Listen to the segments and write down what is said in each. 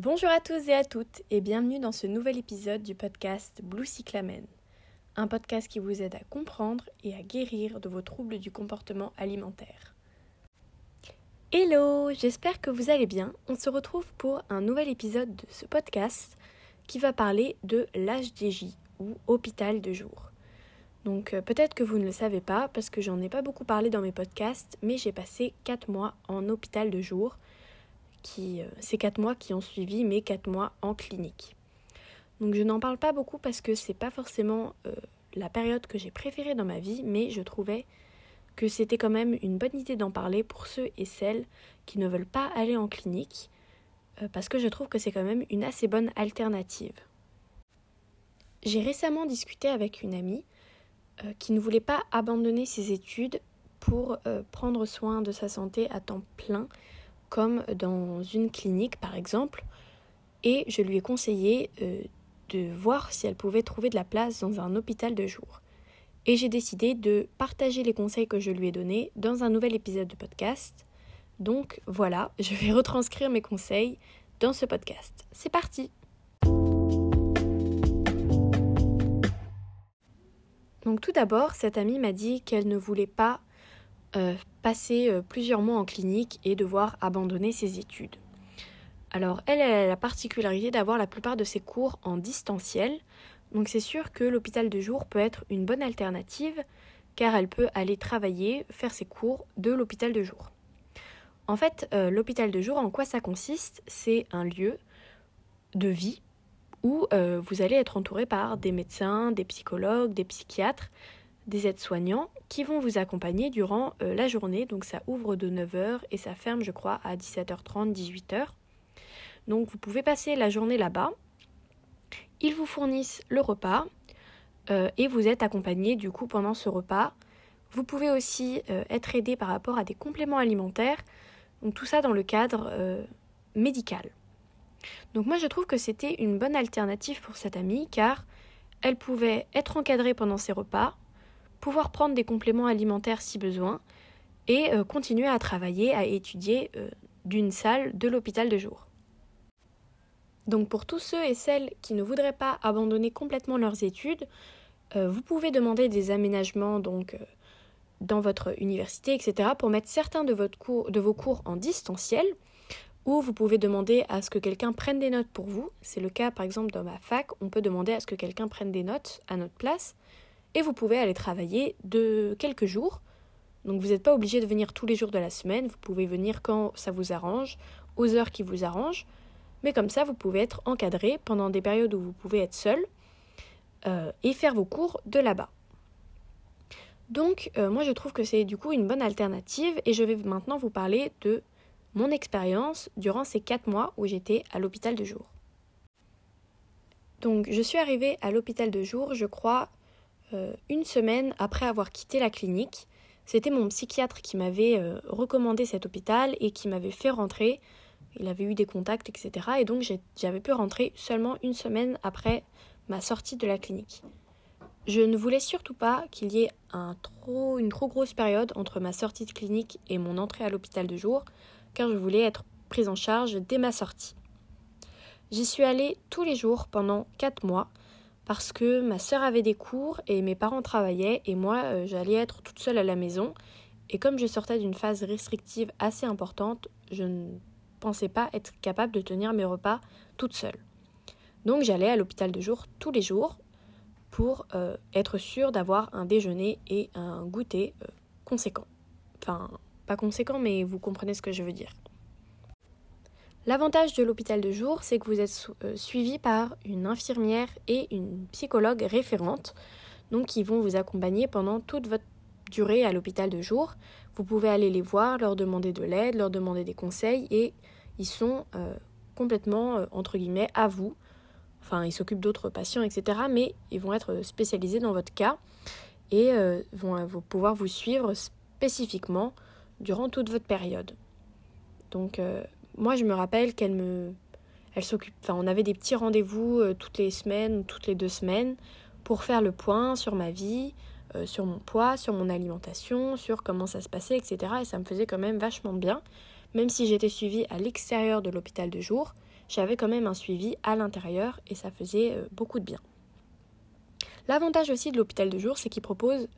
Bonjour à tous et à toutes et bienvenue dans ce nouvel épisode du podcast Blue Cyclamen, un podcast qui vous aide à comprendre et à guérir de vos troubles du comportement alimentaire. Hello, j'espère que vous allez bien. On se retrouve pour un nouvel épisode de ce podcast qui va parler de l'HDJ ou hôpital de jour. Donc euh, peut-être que vous ne le savez pas parce que j'en ai pas beaucoup parlé dans mes podcasts, mais j'ai passé 4 mois en hôpital de jour euh, ces quatre mois qui ont suivi mes quatre mois en clinique. Donc je n'en parle pas beaucoup parce que c'est pas forcément euh, la période que j'ai préférée dans ma vie, mais je trouvais que c'était quand même une bonne idée d'en parler pour ceux et celles qui ne veulent pas aller en clinique, euh, parce que je trouve que c'est quand même une assez bonne alternative. J'ai récemment discuté avec une amie qui ne voulait pas abandonner ses études pour prendre soin de sa santé à temps plein comme dans une clinique par exemple, et je lui ai conseillé euh, de voir si elle pouvait trouver de la place dans un hôpital de jour. Et j'ai décidé de partager les conseils que je lui ai donnés dans un nouvel épisode de podcast. Donc voilà, je vais retranscrire mes conseils dans ce podcast. C'est parti Donc tout d'abord, cette amie m'a dit qu'elle ne voulait pas euh, passer euh, plusieurs mois en clinique et devoir abandonner ses études. Alors elle, a la particularité d'avoir la plupart de ses cours en distanciel, donc c'est sûr que l'hôpital de jour peut être une bonne alternative car elle peut aller travailler, faire ses cours de l'hôpital de jour. En fait, euh, l'hôpital de jour, en quoi ça consiste? C'est un lieu de vie où vous allez être entouré par des médecins, des psychologues, des psychiatres, des aides-soignants qui vont vous accompagner durant euh, la journée. Donc ça ouvre de 9h et ça ferme, je crois, à 17h30, 18h. Donc vous pouvez passer la journée là-bas. Ils vous fournissent le repas euh, et vous êtes accompagné du coup pendant ce repas. Vous pouvez aussi euh, être aidé par rapport à des compléments alimentaires. Donc tout ça dans le cadre médical. Donc moi je trouve que c'était une bonne alternative pour cette amie car elle pouvait être encadrée pendant ses repas, pouvoir prendre des compléments alimentaires si besoin, et euh, continuer à travailler, à étudier euh, d'une salle de l'hôpital de jour. Donc pour tous ceux et celles qui ne voudraient pas abandonner complètement leurs études, euh, vous pouvez demander des aménagements donc dans votre université, etc., pour mettre certains de, de vos cours en distanciel, ou vous pouvez demander à ce que quelqu'un prenne des notes pour vous. C'est le cas par exemple dans ma fac, on peut demander à ce que quelqu'un prenne des notes à notre place et vous pouvez aller travailler de quelques jours. Donc vous n'êtes pas obligé de venir tous les jours de la semaine, vous pouvez venir quand ça vous arrange, aux heures qui vous arrangent, mais comme ça vous pouvez être encadré pendant des périodes où vous pouvez être seul euh, et faire vos cours de là-bas. Donc euh, moi je trouve que c'est du coup une bonne alternative et je vais maintenant vous parler de mon expérience durant ces 4 mois où j'étais à l'hôpital de jour. Donc je suis arrivée à l'hôpital de jour, je crois, euh, une semaine après avoir quitté la clinique. C'était mon psychiatre qui m'avait euh, recommandé cet hôpital et qui m'avait fait rentrer. Il avait eu des contacts, etc. Et donc j'avais pu rentrer seulement une semaine après ma sortie de la clinique. Je ne voulais surtout pas qu'il y ait une trop grosse période entre ma sortie de clinique et mon entrée à l'hôpital de jour, car je voulais être prise en charge dès ma sortie. J'y suis allée tous les jours pendant 4 mois parce que ma sœur avait des cours et mes parents travaillaient et moi euh, j'allais être toute seule à la maison. Et comme je sortais d'une phase restrictive assez importante, je ne pensais pas être capable de tenir mes repas toute seule. Donc j'allais à l'hôpital de jour tous les jours pour euh, être sûre d'avoir un déjeuner et un goûter euh, conséquent. Enfin, pas conséquent, mais vous comprenez ce que je veux dire. L'avantage de l'hôpital de jour, c'est que vous êtes euh, suivi par une infirmière et une psychologue référente, donc qui vont vous accompagner pendant toute votre durée à l'hôpital de jour. Vous pouvez aller les voir, leur demander de l'aide, leur demander des conseils et ils sont euh, complètement, euh, entre guillemets, à vous. Enfin, ils s'occupent d'autres patients, etc. Mais ils vont être spécialisés dans votre cas et vont, vont pouvoir vous suivre spécifiquement durant toute votre période. Donc, moi, je me rappelle qu'elle me. Elle s'occupe. Enfin, on avait des petits rendez-vous euh, toutes les semaines, toutes les deux semaines, pour faire le point sur ma vie, euh, sur mon poids, sur mon alimentation, sur comment ça se passait, etc. Et ça me faisait quand même vachement bien. Même si j'étais suivie à l'extérieur de l'hôpital de jour, j'avais quand même un suivi à l'intérieur et ça faisait beaucoup de bien. L'avantage aussi de l'hôpital de jour, c'est qu'il propose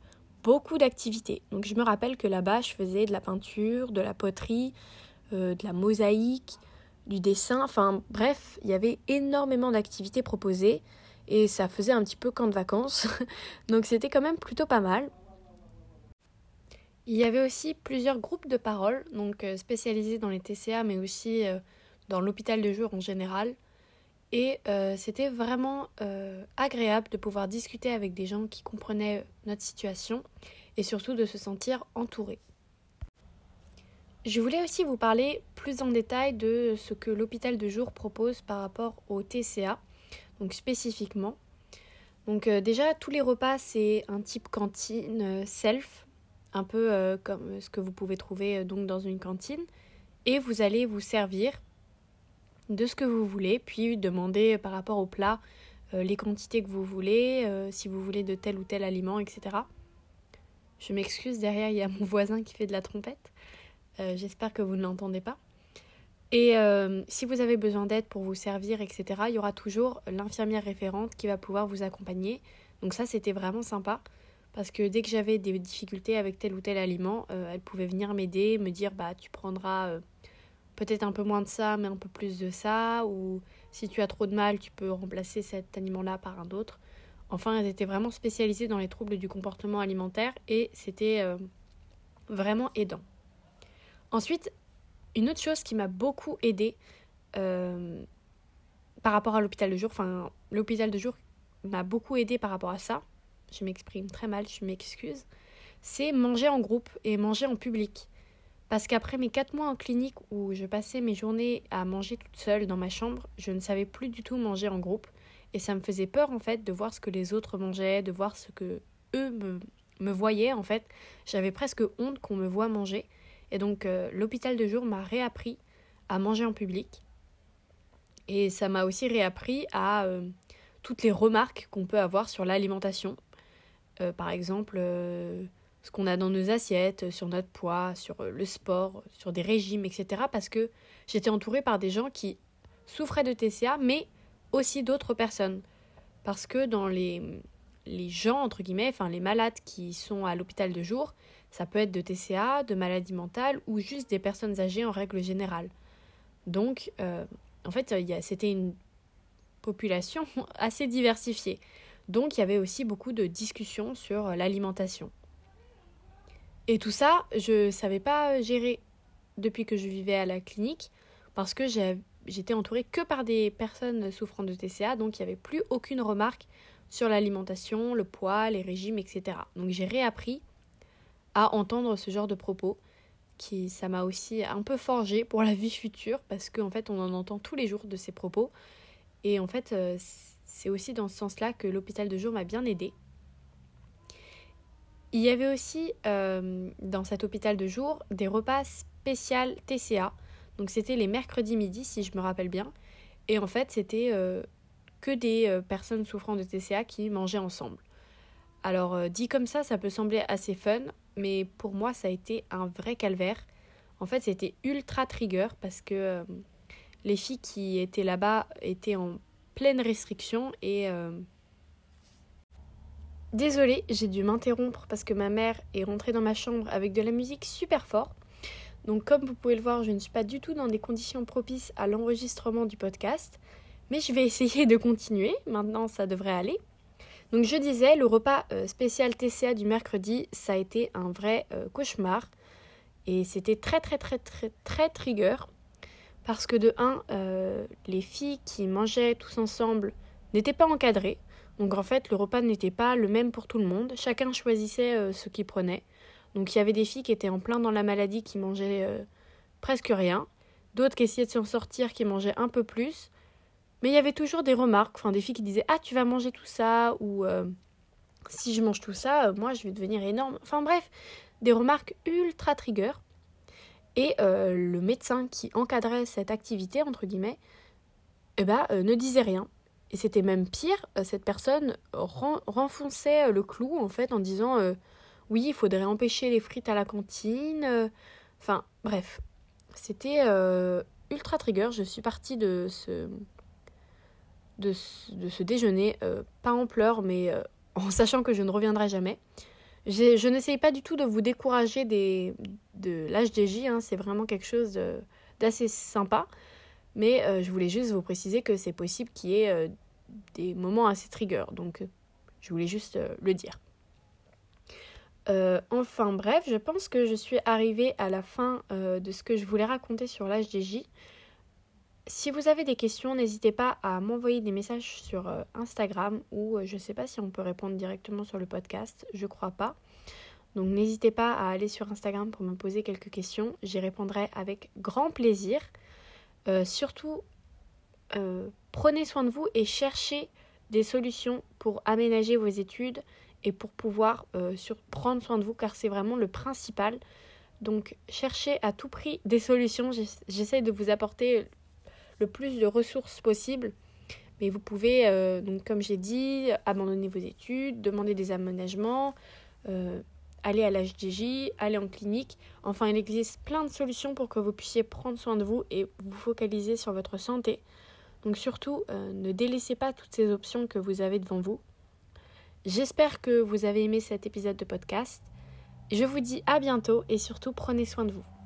beaucoup d'activités. Donc je me rappelle que là-bas, je faisais de la peinture, de la poterie, de la mosaïque, du dessin, enfin bref, il y avait énormément d'activités proposées et ça faisait un petit peu camp de vacances. Donc c'était quand même plutôt pas mal. Il y avait aussi plusieurs groupes de parole, donc euh, spécialisés dans les TCA, mais aussi euh, dans l'hôpital de jour en général. Et euh, c'était vraiment agréable de pouvoir discuter avec des gens qui comprenaient notre situation et surtout de se sentir entouré. Je voulais aussi vous parler plus en détail de ce que l'hôpital de jour propose par rapport au TCA, donc spécifiquement. Donc déjà, tous les repas, c'est un type cantine self, un peu euh, comme ce que vous pouvez trouver euh, donc dans une cantine. Et vous allez vous servir de ce que vous voulez, puis demander par rapport au plat euh, les quantités que vous voulez, si vous voulez de tel ou tel aliment, etc. Je m'excuse, derrière il y a mon voisin qui fait de la trompette. J'espère que vous ne l'entendez pas. Et si vous avez besoin d'aide pour vous servir, etc., il y aura toujours l'infirmière référente qui va pouvoir vous accompagner. Donc ça, c'était vraiment sympa. Parce que dès que j'avais des difficultés avec tel ou tel aliment, euh, elle pouvait venir m'aider, me dire bah tu prendras euh, peut-être un peu moins de ça, mais un peu plus de ça, ou si tu as trop de mal, tu peux remplacer cet aliment-là par un autre. Enfin, elle était vraiment spécialisée dans les troubles du comportement alimentaire et c'était euh, vraiment aidant. Ensuite, une autre chose qui m'a beaucoup aidée par rapport à l'hôpital de jour, enfin l'hôpital de jour m'a beaucoup aidé par rapport à ça, je m'exprime très mal, je m'excuse, c'est manger en groupe et manger en public. Parce qu'après mes quatre mois en clinique où je passais mes journées à manger toute seule dans ma chambre, je ne savais plus du tout manger en groupe. Et ça me faisait peur en fait de voir ce que les autres mangeaient, de voir ce que eux me, me voyaient en fait. J'avais presque honte qu'on me voie manger. Et donc euh, l'hôpital de jour m'a réappris à manger en public. Et ça m'a aussi réappris à euh, toutes les remarques qu'on peut avoir sur l'alimentation. Euh, par exemple, ce qu'on a dans nos assiettes, sur notre poids, sur le sport, sur des régimes, etc. Parce que j'étais entourée par des gens qui souffraient de TCA, mais aussi d'autres personnes. Parce que dans les, les gens, entre guillemets, enfin les malades qui sont à l'hôpital de jour, ça peut être de TCA, de maladie mentale ou juste des personnes âgées en règle générale. Donc, en fait, c'était une population assez diversifiée. Donc il y avait aussi beaucoup de discussions sur euh, l'alimentation. Et tout ça, je ne savais pas gérer depuis que je vivais à la clinique parce que j'étais entourée que par des personnes souffrant de TCA, donc il n'y avait plus aucune remarque sur l'alimentation, le poids, les régimes, etc. Donc j'ai réappris à entendre ce genre de propos qui ça m'a aussi un peu forgé pour la vie future parce qu'en fait on en entend tous les jours de ces propos et en fait euh, c'est aussi dans ce sens-là que l'hôpital de jour m'a bien aidé. Il y avait aussi euh, dans cet hôpital de jour des repas spéciaux TCA. Donc c'était les mercredis midi si je me rappelle bien. Et en fait c'était euh, que des personnes souffrant de TCA qui mangeaient ensemble. Alors dit comme ça, ça peut sembler assez fun, mais pour moi ça a été un vrai calvaire. En fait c'était ultra trigger parce que les filles qui étaient là-bas étaient en pleine restriction et... Euh, désolée, j'ai dû m'interrompre parce que ma mère est rentrée dans ma chambre avec de la musique super fort. Donc comme vous pouvez le voir, je ne suis pas du tout dans des conditions propices à l'enregistrement du podcast, mais je vais essayer de continuer, maintenant ça devrait aller. Donc je disais, le repas euh, spécial TCA du mercredi, ça a été un vrai euh, cauchemar, et c'était très très très très très trigger. Parce que de un, euh, les filles qui mangeaient tous ensemble n'étaient pas encadrées. Donc en fait, le repas n'était pas le même pour tout le monde. Chacun choisissait ce qu'il prenait. Donc il y avait des filles qui étaient en plein dans la maladie qui mangeaient presque rien. D'autres qui essayaient de s'en sortir qui mangeaient un peu plus. Mais il y avait toujours des remarques, enfin des filles qui disaient Ah, tu vas manger tout ça ou Si je mange tout ça, moi je vais devenir énorme. Enfin bref, des remarques ultra trigger. Et euh, le médecin qui encadrait cette activité, entre guillemets, eh ben, euh, ne disait rien. Et c'était même pire, euh, cette personne renfonçait le clou en fait en disant oui, il faudrait empêcher les frites à la cantine. Enfin, bref, c'était ultra trigger. Je suis partie de ce, de ce, déjeuner, euh, pas en pleurs, mais euh, en sachant que je ne reviendrai jamais. Je n'essaye pas du tout de vous décourager des, de l'HDJ, hein, c'est vraiment quelque chose d'assez sympa. Mais euh, je voulais juste vous préciser que c'est possible qu'il y ait des moments assez trigger. Donc je voulais juste le dire. enfin bref, je pense que je suis arrivée à la fin de ce que je voulais raconter sur l'HDJ. Si vous avez des questions, n'hésitez pas à m'envoyer des messages sur euh, Instagram ou euh, je ne sais pas si on peut répondre directement sur le podcast, je crois pas. Donc n'hésitez pas à aller sur Instagram pour me poser quelques questions, j'y répondrai avec grand plaisir. Euh, surtout, prenez soin de vous et cherchez des solutions pour aménager vos études et pour pouvoir prendre soin de vous car c'est vraiment le principal. Donc cherchez à tout prix des solutions. J'essaie de vous apporter le plus de ressources possible. Mais vous pouvez, euh, donc comme j'ai dit, abandonner vos études, demander des aménagements, euh, aller à l'HDJ, aller en clinique. Enfin, il existe plein de solutions pour que vous puissiez prendre soin de vous et vous focaliser sur votre santé. Donc surtout, euh, ne délaissez pas toutes ces options que vous avez devant vous. J'espère que vous avez aimé cet épisode de podcast. Je vous dis à bientôt et surtout prenez soin de vous.